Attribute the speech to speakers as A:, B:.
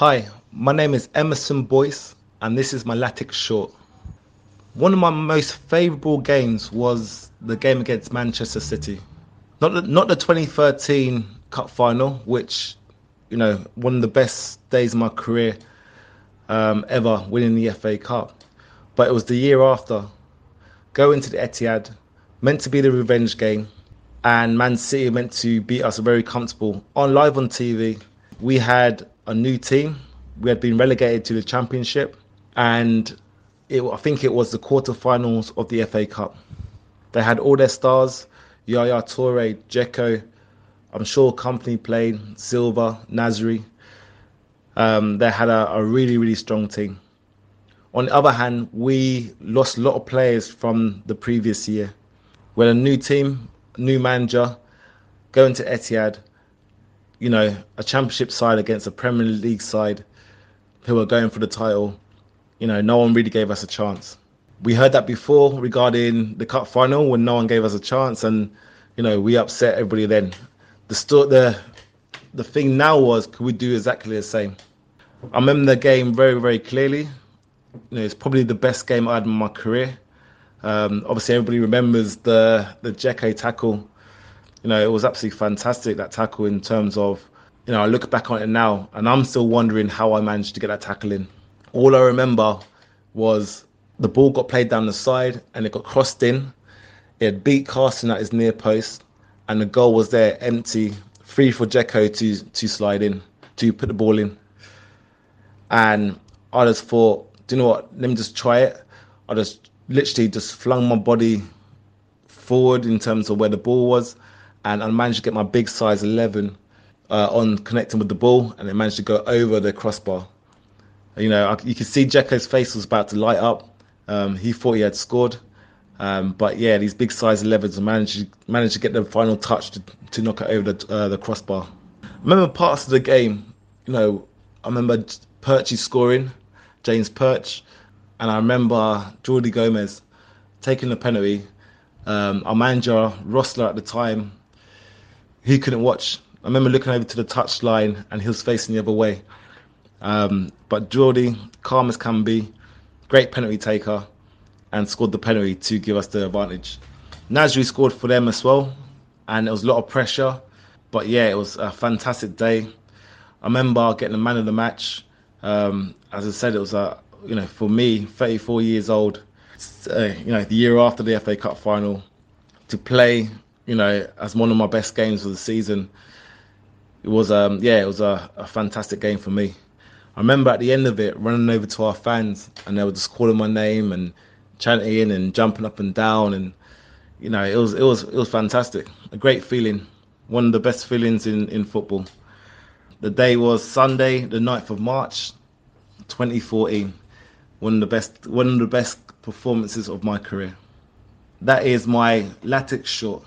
A: Hi, my name is Emerson Boyce, and this is my Latics short. One of my most favourable games was the game against Manchester City. Not the, not the 2013 Cup final, which, you know, one of the best days of my career um, ever, winning the FA Cup. But it was the year after, going to the Etihad, meant to be the revenge game, and Man City meant to beat us very comfortable on live on TV. We had a new team. We had been relegated to the Championship, and it, I think it was the quarterfinals of the FA Cup. They had all their stars: Yaya Toure, Dzeko. I'm sure Kompany played Silva, Nasri. Um, they had a, a really, really strong team. On the other hand, we lost a lot of players from the previous year. We had a new team, new manager, going to Etihad. You know, a championship side against a Premier League side who are going for the title. You know, no one really gave us a chance. We heard that before regarding the cup final when no one gave us a chance, and you know we upset everybody. Then the the the thing now was, could we do exactly the same? I remember the game very very clearly. You know, it's probably the best game I had in my career. Um, obviously, everybody remembers the the Dzeko tackle. You know, it was absolutely fantastic that tackle in terms of, you know, I look back on it now and I'm still wondering how I managed to get that tackle in. All I remember was the ball got played down the side and it got crossed in. It beat Carson at his near post, and the goal was there empty, free for Dzeko to to slide in, to put the ball in. And I just thought, do you know what? Let me just try it. I just literally just flung my body forward in terms of where the ball was, and I managed to get my big size 11 uh, on connecting with the ball, and it managed to go over the crossbar. You know, I, you could see Dzeko's face was about to light up. Um, he thought he had scored, um, but yeah, these big size 11s managed managed to get the final touch to, to knock it over the uh, the crossbar. I remember parts of the game. You know, I remember Perchy scoring, James Perch, and I remember Jordi Gomez taking the penalty. Um, our manager Rosler at the time, he couldn't watch. I remember looking over to the touchline and he was facing the other way. Um, but Jordi, calm as can be, great penalty taker, and scored the penalty to give us the advantage. Nasri scored for them as well, and it was a lot of pressure. But yeah, it was a fantastic day. I remember getting the man of the match. Um, as I said, it was a you know for me, 34 years old, uh, you know the year after the FA Cup final, to play you know as one of my best games of the season. It was um yeah, it was a, a fantastic game for me. I remember at the end of it running over to our fans and they were just calling my name and chanting and jumping up and down and you know it was it was it was fantastic. A great feeling. One of the best feelings in in football. The day was sunday the 9th of march 2014 one of the best one of the best performances of my career. That is my latics short